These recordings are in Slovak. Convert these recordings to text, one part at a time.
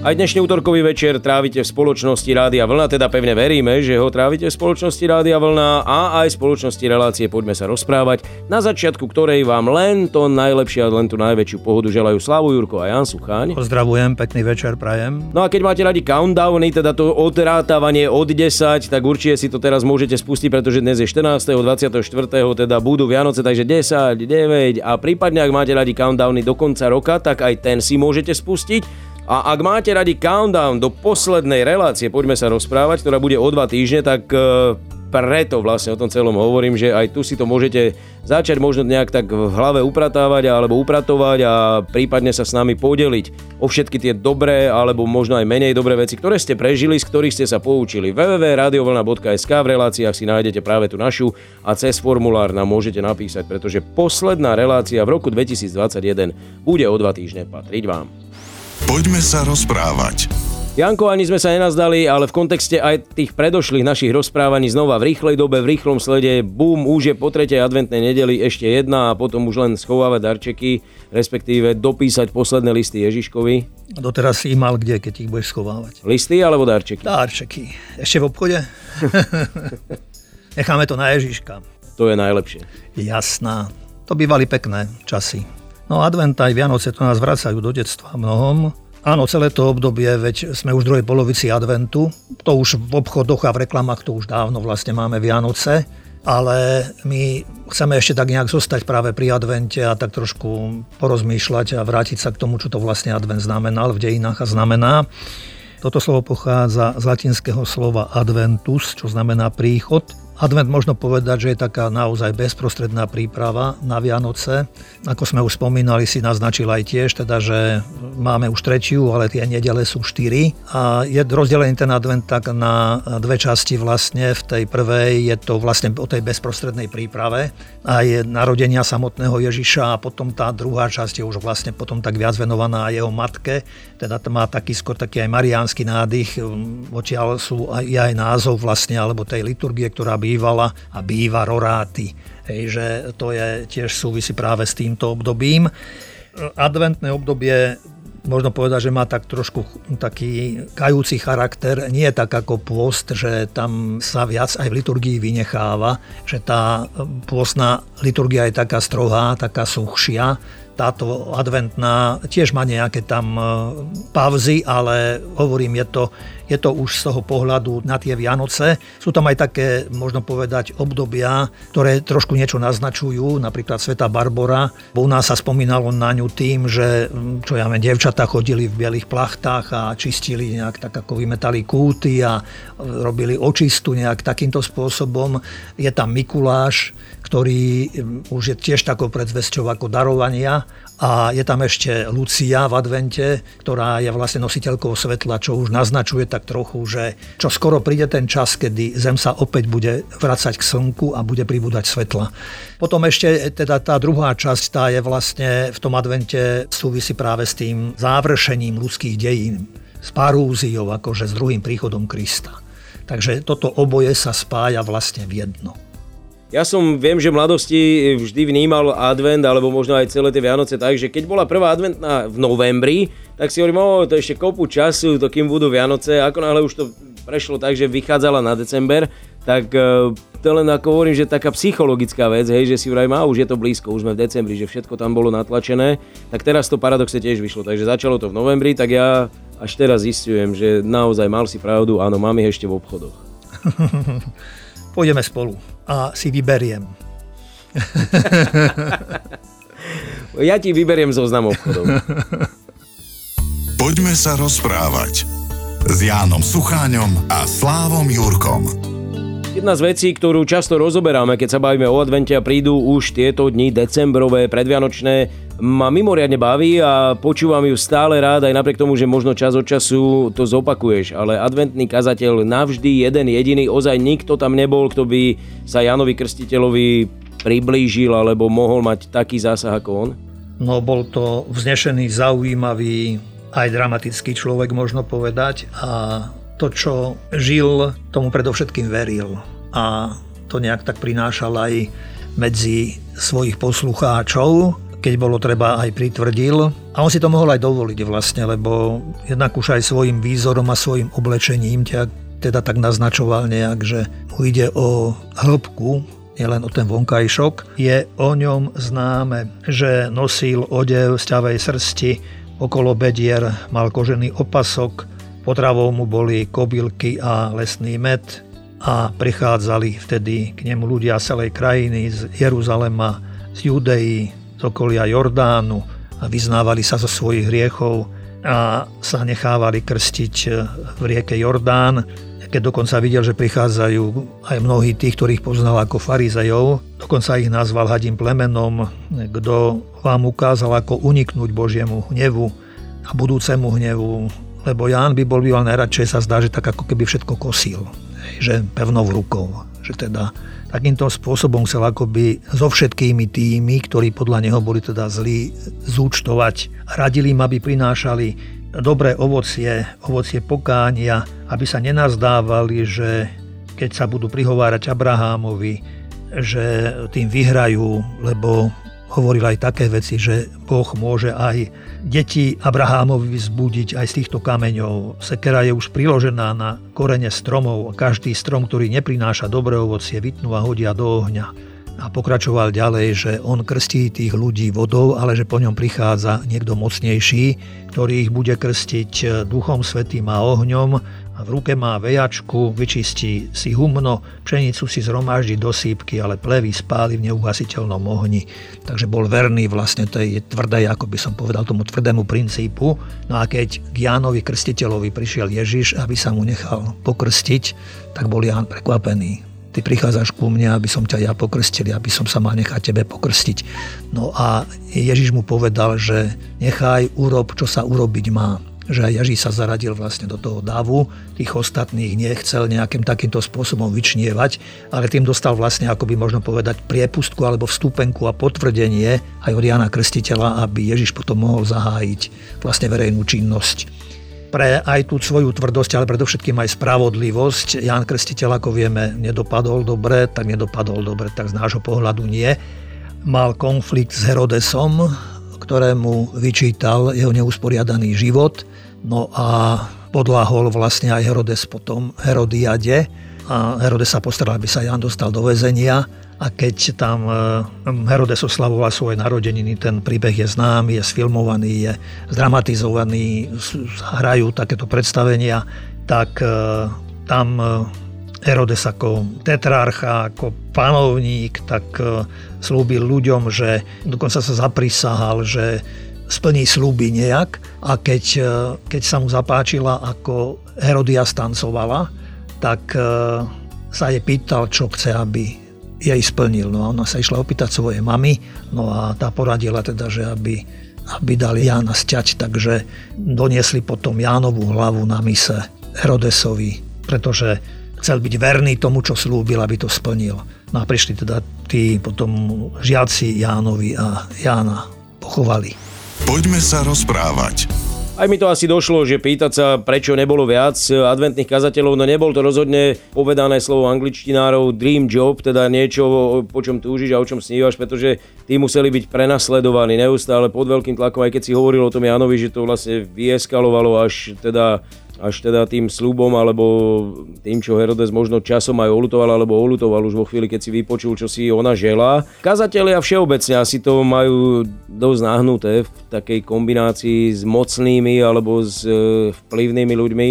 Aj dnešný útorkový večer trávite v spoločnosti Rádia Vlna, teda pevne veríme, že ho trávite v spoločnosti Rádia Vlna a aj v spoločnosti relácie Poďme sa rozprávať, na začiatku ktorej vám len to najlepšie a len tú najväčšiu pohodu želajú Slavu Jurko a Jan Sucháň. Pozdravujem, pekný večer prajem. No a keď máte radi countdowny, teda to odrátavanie od 10, tak určite si to teraz môžete spustiť, pretože dnes je 14. 24. teda budú Vianoce, takže 10, 9 a prípadne ak máte radi countdowny do konca roka, tak aj ten si môžete spustiť. A ak máte radi countdown do poslednej relácie, poďme sa rozprávať, ktorá bude o dva týždne, tak e, preto vlastne o tom celom hovorím, že aj tu si to môžete začať možno nejak tak v hlave upratávať alebo upratovať a prípadne sa s nami podeliť o všetky tie dobré alebo možno aj menej dobré veci, ktoré ste prežili, z ktorých ste sa poučili. www.radiovlna.sk v reláciách si nájdete práve tú našu a cez formulár nám môžete napísať, pretože posledná relácia v roku 2021 bude o dva týždne patriť vám. Poďme sa rozprávať. Janko, ani sme sa nenazdali, ale v kontexte aj tých predošlých našich rozprávaní znova v rýchlej dobe, v rýchlom slede, bum, už je po tretej adventnej nedeli ešte jedna a potom už len schovávať darčeky, respektíve dopísať posledné listy Ježiškovi. Doteraz si ich mal kde, keď ich budeš schovávať? Listy alebo darčeky? Darčeky. Ešte v obchode? Necháme to na Ježiška. To je najlepšie. Jasná. To bývali pekné časy. No advent aj Vianoce to nás vracajú do detstva mnohom. Áno, celé to obdobie, veď sme už v druhej polovici adventu. To už v obchodoch a v reklamách to už dávno vlastne máme Vianoce. Ale my chceme ešte tak nejak zostať práve pri advente a tak trošku porozmýšľať a vrátiť sa k tomu, čo to vlastne advent znamenal v dejinách a znamená. Toto slovo pochádza z latinského slova adventus, čo znamená príchod. Advent možno povedať, že je taká naozaj bezprostredná príprava na Vianoce. Ako sme už spomínali, si naznačil aj tiež, teda, že máme už tretiu, ale tie nedele sú štyri. A je rozdelený ten advent tak na dve časti vlastne. V tej prvej je to vlastne o tej bezprostrednej príprave a je narodenia samotného Ježiša a potom tá druhá časť je už vlastne potom tak viac venovaná jeho matke. Teda to má taký skôr taký aj mariánsky nádych. Odtiaľ sú aj, aj názov vlastne, alebo tej liturgie, ktorá by bývala a býva roráty. Hej, že to je tiež súvisí práve s týmto obdobím. Adventné obdobie možno povedať, že má tak trošku taký kajúci charakter. Nie je tak ako pôst, že tam sa viac aj v liturgii vynecháva, že tá pôstna liturgia je taká strohá, taká suchšia, táto adventná tiež má nejaké tam e, pauzy, ale hovorím, je to, je to už z toho pohľadu na tie Vianoce. Sú tam aj také, možno povedať, obdobia, ktoré trošku niečo naznačujú, napríklad Sveta Barbora. Bo u nás sa spomínalo na ňu tým, že čo ja viem, devčatá chodili v bielých plachtách a čistili nejak tak ako vymetali kúty a robili očistu nejak takýmto spôsobom. Je tam Mikuláš, ktorý už je tiež takou predzvesťou ako darovania a je tam ešte Lucia v advente, ktorá je vlastne nositeľkou svetla, čo už naznačuje tak trochu, že čo skoro príde ten čas, kedy Zem sa opäť bude vracať k slnku a bude pribúdať svetla. Potom ešte teda tá druhá časť, tá je vlastne v tom advente súvisí práve s tým završením ľudských dejín, s parúziou, akože s druhým príchodom Krista. Takže toto oboje sa spája vlastne v jedno. Ja som, viem, že v mladosti vždy vnímal advent, alebo možno aj celé tie Vianoce tak, že keď bola prvá adventná v novembri, tak si hovorím, o, to ešte kopu času, to kým budú Vianoce. Ako náhle už to prešlo tak, že vychádzala na december, tak e, to len ako hovorím, že taká psychologická vec, hej, že si vrajím, a už je to blízko, už sme v decembri, že všetko tam bolo natlačené, tak teraz to paradoxe tiež vyšlo, takže začalo to v novembri, tak ja až teraz zistujem, že naozaj mal si pravdu, áno, mám ich ešte v obchodoch. Pôjdeme spolu a si vyberiem. ja ti vyberiem zoznam obchodov. Poďme sa rozprávať s Jánom Sucháňom a Slávom Jurkom. Jedna z vecí, ktorú často rozoberáme, keď sa bavíme o advente a prídu už tieto dni decembrové, predvianočné, ma mimoriadne baví a počúvam ju stále rád, aj napriek tomu, že možno čas od času to zopakuješ, ale adventný kazateľ navždy jeden jediný, ozaj nikto tam nebol, kto by sa Janovi Krstiteľovi priblížil alebo mohol mať taký zásah ako on? No bol to vznešený, zaujímavý, aj dramatický človek možno povedať a to, čo žil, tomu predovšetkým veril. A to nejak tak prinášal aj medzi svojich poslucháčov, keď bolo treba aj pritvrdil. A on si to mohol aj dovoliť vlastne, lebo jednak už aj svojim výzorom a svojim oblečením ťa teda tak naznačoval nejak, že mu ide o hĺbku, nielen o ten vonkajšok. Je o ňom známe, že nosil odev z ťavej srsti, okolo bedier mal kožený opasok, potravou mu boli kobylky a lesný med a prichádzali vtedy k nemu ľudia celej krajiny, z Jeruzalema, z Judei, z okolia Jordánu a vyznávali sa zo svojich hriechov a sa nechávali krstiť v rieke Jordán. Keď dokonca videl, že prichádzajú aj mnohí tých, ktorých poznal ako farizejov, dokonca ich nazval hadím plemenom, kto vám ukázal, ako uniknúť Božiemu hnevu a budúcemu hnevu, lebo Ján by bol býval najradšej sa zdá, že tak ako keby všetko kosil, že pevnou rukou, že teda takýmto spôsobom chcel akoby so všetkými tými, ktorí podľa neho boli teda zlí, zúčtovať. Radili im, aby prinášali dobré ovocie, ovocie pokánia, aby sa nenazdávali, že keď sa budú prihovárať Abrahámovi, že tým vyhrajú, lebo hovoril aj také veci, že Boh môže aj deti Abrahámovi vzbudiť aj z týchto kameňov. Sekera je už priložená na korene stromov a každý strom, ktorý neprináša dobré ovocie, vytnú a hodia do ohňa a pokračoval ďalej, že on krstí tých ľudí vodou, ale že po ňom prichádza niekto mocnejší, ktorý ich bude krstiť duchom svetým a ohňom a v ruke má vejačku, vyčistí si humno, pšenicu si zhromaždí do sípky, ale plevy spáli v neuhasiteľnom ohni. Takže bol verný vlastne tej tvrdej, ako by som povedal, tomu tvrdému princípu. No a keď k Jánovi Krstiteľovi prišiel Ježiš, aby sa mu nechal pokrstiť, tak bol Ján prekvapený ty prichádzaš ku mne, aby som ťa ja pokrstil, aby som sa mal nechať tebe pokrstiť. No a Ježiš mu povedal, že nechaj, urob, čo sa urobiť má že aj Ježíš sa zaradil vlastne do toho davu, tých ostatných nechcel nejakým takýmto spôsobom vyčnievať, ale tým dostal vlastne, ako by možno povedať, priepustku alebo vstupenku a potvrdenie aj od Jana Krstiteľa, aby Ježiš potom mohol zahájiť vlastne verejnú činnosť pre aj tú svoju tvrdosť, ale predovšetkým aj spravodlivosť. Ján Krstiteľ, ako vieme, nedopadol dobre, tak nedopadol dobre, tak z nášho pohľadu nie. Mal konflikt s Herodesom, ktorému vyčítal jeho neusporiadaný život, no a podláhol vlastne aj Herodes potom Herodiade a Herodes sa postaral, aby sa Jan dostal do väzenia a keď tam e, Herodes oslavoval svoje narodeniny, ten príbeh je známy, je sfilmovaný, je zdramatizovaný, hrajú takéto predstavenia, tak e, tam e, Herodes ako tetrarcha, ako panovník, tak slúbil ľuďom, že dokonca sa zaprisahal, že splní slúby nejak. A keď, keď sa mu zapáčila, ako Herodia stancovala, tak sa jej pýtal, čo chce, aby jej splnil. No a ona sa išla opýtať svojej mamy, no a tá poradila teda, že aby, aby dali Jána sťať, takže doniesli potom Jánovú hlavu na mise Herodesovi, pretože chcel byť verný tomu, čo slúbil, aby to splnil. No a prišli teda tí potom žiaci Jánovi a Jána pochovali. Poďme sa rozprávať. Aj mi to asi došlo, že pýtať sa, prečo nebolo viac adventných kazateľov, no nebol to rozhodne povedané slovo angličtinárov dream job, teda niečo, po čom túžiš a o čom snívaš, pretože tí museli byť prenasledovaní neustále pod veľkým tlakom, aj keď si hovoril o tom Janovi, že to vlastne vyeskalovalo až teda až teda tým slúbom alebo tým, čo Herodes možno časom aj olutoval alebo olutoval už vo chvíli, keď si vypočul, čo si ona želá. Kazatelia všeobecne asi to majú dosť nahnuté v takej kombinácii s mocnými alebo s e, vplyvnými ľuďmi.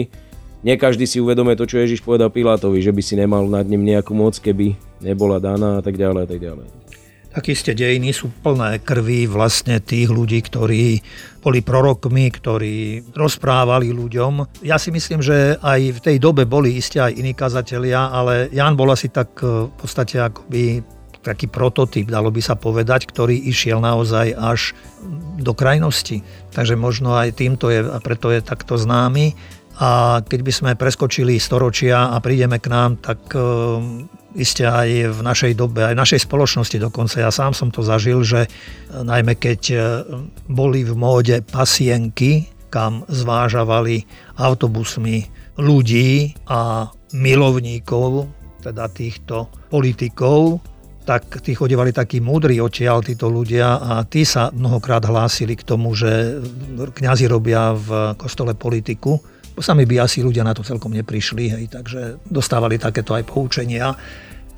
Nie každý si uvedomuje to, čo Ježiš povedal Pilátovi, že by si nemal nad ním nejakú moc, keby nebola daná a tak ďalej a tak ďalej. Tak isté dejiny sú plné krvi vlastne tých ľudí, ktorí boli prorokmi, ktorí rozprávali ľuďom. Ja si myslím, že aj v tej dobe boli isté aj iní kazatelia, ale Jan bol asi tak e, v podstate akoby taký prototyp, dalo by sa povedať, ktorý išiel naozaj až do krajnosti. Takže možno aj týmto je, a preto je takto známy. A keď by sme preskočili storočia a prídeme k nám, tak e, iste aj v našej dobe, aj v našej spoločnosti dokonca. Ja sám som to zažil, že e, najmä keď e, boli v móde pasienky, kam zvážavali autobusmi ľudí a milovníkov teda týchto politikov, tak tí chodevali takí múdri odtiaľ títo ľudia a tí sa mnohokrát hlásili k tomu, že kňazi robia v kostole politiku. Sami by asi ľudia na to celkom neprišli, hej, takže dostávali takéto aj poučenia.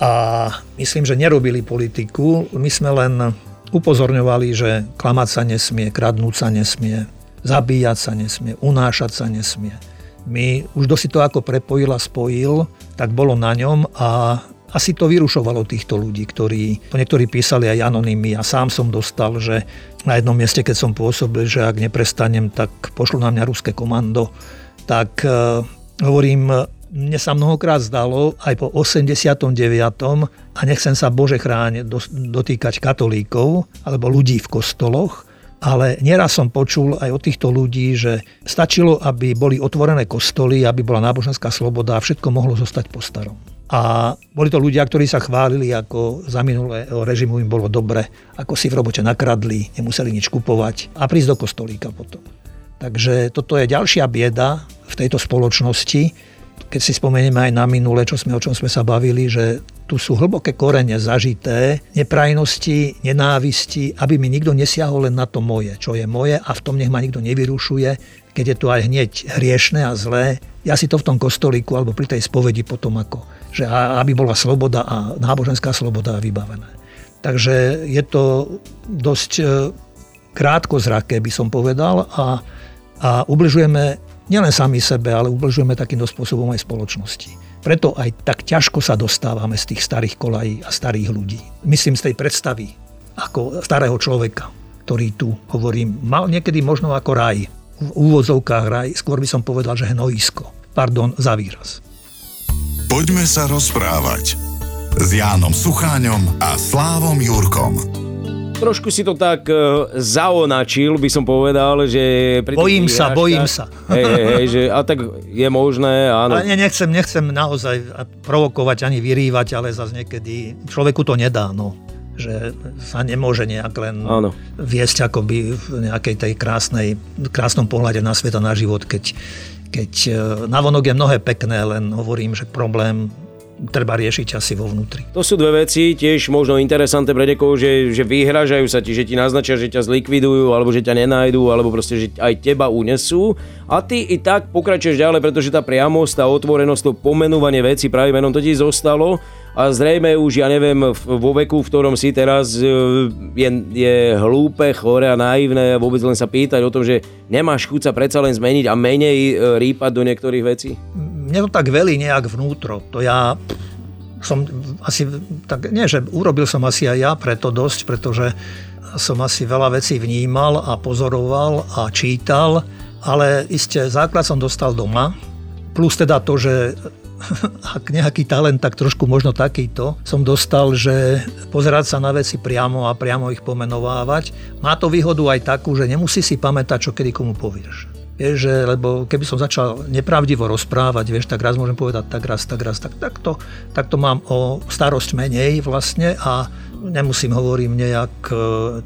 A myslím, že nerobili politiku, my sme len upozorňovali, že klamať sa nesmie, kradnúť sa nesmie, zabíjať sa nesmie, unášať sa nesmie. My už dosi to ako prepojil a spojil, tak bolo na ňom a asi to vyrušovalo týchto ľudí, ktorí, to niektorí písali aj anonymmy a sám som dostal, že na jednom mieste, keď som pôsobil, že ak neprestanem, tak pošlu na mňa ruské komando, tak uh, hovorím, mne sa mnohokrát zdalo, aj po 89. a nechcem sa Bože chráň dotýkať katolíkov alebo ľudí v kostoloch, ale nieraz som počul aj od týchto ľudí, že stačilo, aby boli otvorené kostoly, aby bola náboženská sloboda a všetko mohlo zostať po starom. A boli to ľudia, ktorí sa chválili, ako za minulého režimu im bolo dobre, ako si v robote nakradli, nemuseli nič kupovať a prísť do kostolíka potom. Takže toto je ďalšia bieda v tejto spoločnosti, keď si spomenieme aj na minule, čo sme, o čom sme sa bavili, že tu sú hlboké korene zažité, neprajnosti, nenávisti, aby mi nikto nesiahol len na to moje, čo je moje a v tom nech ma nikto nevyrušuje, keď je to aj hneď hriešne a zlé. Ja si to v tom kostolíku alebo pri tej spovedi potom ako že aby bola sloboda a náboženská sloboda vybavené. Takže je to dosť e, krátko zraké, by som povedal, a, a ubližujeme nielen sami sebe, ale ubližujeme takýmto spôsobom aj spoločnosti. Preto aj tak ťažko sa dostávame z tých starých kolají a starých ľudí. Myslím z tej predstavy ako starého človeka, ktorý tu, hovorím, mal niekedy možno ako raj. V úvozovkách raj, skôr by som povedal, že hnojisko. Pardon za výraz. Poďme sa rozprávať s Jánom Sucháňom a Slávom Jurkom. Trošku si to tak uh, zaonačil, by som povedal, že... Pri bojím sa, bojím sa. Hej, hej, hej, že, a tak je možné, áno. Ale nechcem, nechcem naozaj provokovať ani vyrývať, ale zase niekedy človeku to nedá, no že sa nemôže nejak len Áno. viesť akoby v nejakej tej krásnej, krásnom pohľade na svet a na život, keď keď e, navonok je mnohé pekné, len hovorím, že problém treba riešiť asi vo vnútri. To sú dve veci, tiež možno interesantné pre niekoho, že, že vyhražajú sa ti, že ti naznačia, že ťa zlikvidujú, alebo že ťa nenájdú, alebo proste, že aj teba unesú. A ty i tak pokračuješ ďalej, pretože tá priamosť, tá otvorenosť, to pomenúvanie veci pravým menom, to ti zostalo a zrejme už, ja neviem, vo veku, v ktorom si teraz e, je, je hlúpe, chore a naivné vôbec len sa pýtať o tom, že nemáš chuť sa predsa len zmeniť a menej e, rýpať do niektorých vecí? Mne to tak velí nejak vnútro. To ja som asi, tak nie, že urobil som asi aj ja preto dosť, pretože som asi veľa vecí vnímal a pozoroval a čítal, ale iste základ som dostal doma, plus teda to, že ak nejaký talent, tak trošku možno takýto som dostal, že pozerať sa na veci priamo a priamo ich pomenovávať. Má to výhodu aj takú, že nemusí si pamätať, čo kedy komu povieš. Je, že, lebo keby som začal nepravdivo rozprávať, vieš, tak raz môžem povedať tak raz, tak raz, tak, tak, to, tak to mám o starosť menej vlastne a nemusím, hovorím nejak, e,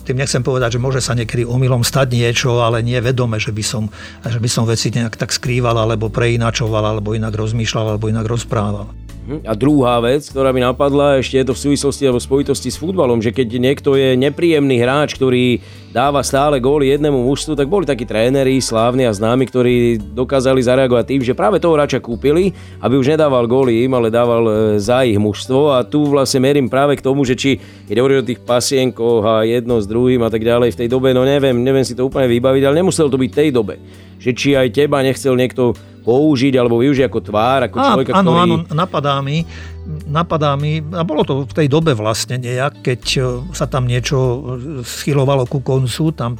tým nechcem povedať, že môže sa niekedy omylom stať niečo, ale nie vedome, že by som, že by som veci nejak tak skrýval, alebo preinačoval, alebo inak rozmýšľal, alebo inak rozprával. Hm, a druhá vec, ktorá mi napadla, ešte je to v súvislosti alebo v spojitosti s futbalom, že keď niekto je nepríjemný hráč, ktorý dáva stále góly jednému mužstvu, tak boli takí tréneri, slávni a známi, ktorí dokázali zareagovať tým, že práve toho hráča kúpili, aby už nedával góly im, ale dával e, za ich mužstvo. A tu vlastne merím práve k tomu, že či keď hovorí o tých pasienkoch a jedno s druhým a tak ďalej v tej dobe, no neviem, neviem si to úplne vybaviť, ale nemuselo to byť tej dobe. Že či aj teba nechcel niekto použiť alebo využiť ako tvár, ako človeka, Áno, ktorý... áno, napadá mi, napadá mi, a bolo to v tej dobe vlastne nejak, keď e, sa tam niečo e, schylovalo ku koncu, tam,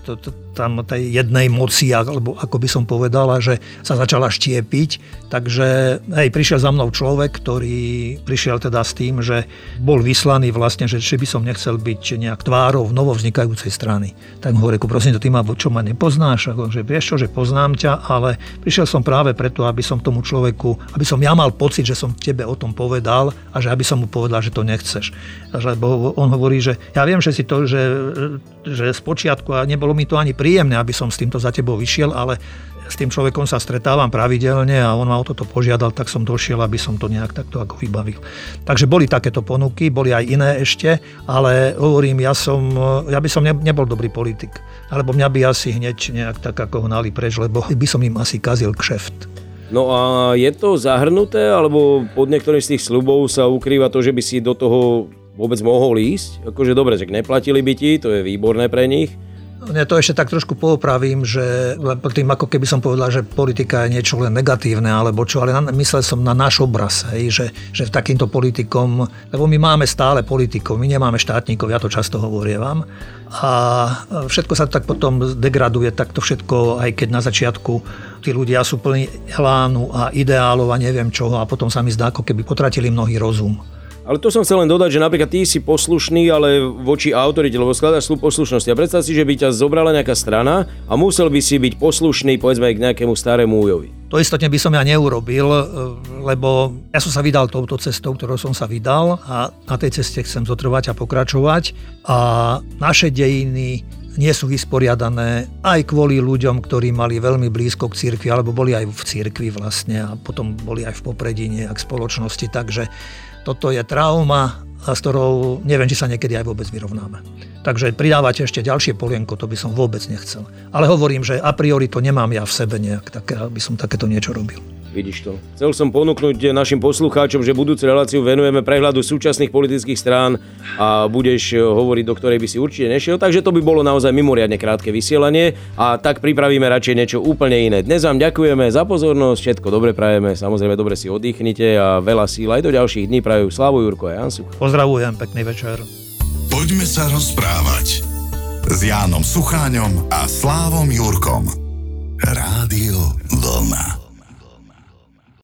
tam tej jednej moci, alebo ako by som povedala, že sa začala štiepiť, takže hej, prišiel za mnou človek, ktorý prišiel teda s tým, že bol vyslaný vlastne, že či by som nechcel byť nejak tvárov novovznikajúcej strany. Tak mu hovorím, prosím, to ty ma, čo ma nepoznáš? Ako, že vieš čo, že poznám ťa, ale prišiel som práve preto, aby som tomu človeku, aby som ja mal pocit, že som tebe o tom povedal a že aby som mu povedal, že to nechceš. Lebo on hovorí, že ja viem, že si to, že, že z počiatku a nebolo mi to ani príjemné, aby som s týmto za tebou vyšiel, ale s tým človekom sa stretávam pravidelne a on ma o toto požiadal, tak som došiel, aby som to nejak takto ako vybavil. Takže boli takéto ponuky, boli aj iné ešte, ale hovorím, ja som, ja by som nebol dobrý politik, alebo mňa by asi hneď nejak tak ako hnali preč, lebo by som im asi kazil kšeft. No a je to zahrnuté, alebo pod niektorým z tých slubov sa ukrýva to, že by si do toho vôbec mohol ísť? Akože dobre, že neplatili by ti, to je výborné pre nich, ja to ešte tak trošku poopravím, že tým ako keby som povedal, že politika je niečo len negatívne alebo čo, ale myslel som na náš obraz, hej, že, že takýmto politikom, lebo my máme stále politikov, my nemáme štátnikov, ja to často hovorievam a všetko sa tak potom degraduje, tak to všetko, aj keď na začiatku tí ľudia sú plní elánu a ideálov a neviem čoho a potom sa mi zdá, ako keby potratili mnohý rozum. Ale to som chcel len dodať, že napríklad ty si poslušný, ale voči autorite, lebo skladaš slúb poslušnosti. A predstav si, že by ťa zobrala nejaká strana a musel by si byť poslušný, povedzme, k nejakému starému újovi. To istotne by som ja neurobil, e, lebo ja som sa vydal touto cestou, ktorou som sa vydal a na tej ceste chcem zotrvať a pokračovať. A naše dejiny nie sú vysporiadané aj kvôli ľuďom, ktorí mali veľmi blízko k cirkvi, alebo boli aj v cirkvi vlastne a potom boli aj v popredí nejak spoločnosti. Takže toto je trauma, s ktorou neviem, či sa niekedy aj vôbec vyrovnáme. Takže pridávať ešte ďalšie polienko, to by som vôbec nechcel. Ale hovorím, že a priori to nemám ja v sebe nejak, tak aby som takéto niečo robil. Vidíš to. Chcel som ponúknuť našim poslucháčom, že budúcu reláciu venujeme prehľadu súčasných politických strán a budeš eh, hovoriť, do ktorej by si určite nešiel. Takže to by bolo naozaj mimoriadne krátke vysielanie a tak pripravíme radšej niečo úplne iné. Dnes vám ďakujeme za pozornosť, všetko dobre prajeme, samozrejme dobre si oddychnite a veľa síl aj do ďalších dní prajú Slavu Jurko a Jansu. Pozdravujem, pekný večer. Poďme sa rozprávať s Jánom Sucháňom a Slávom Jurkom. Rádio Vlna.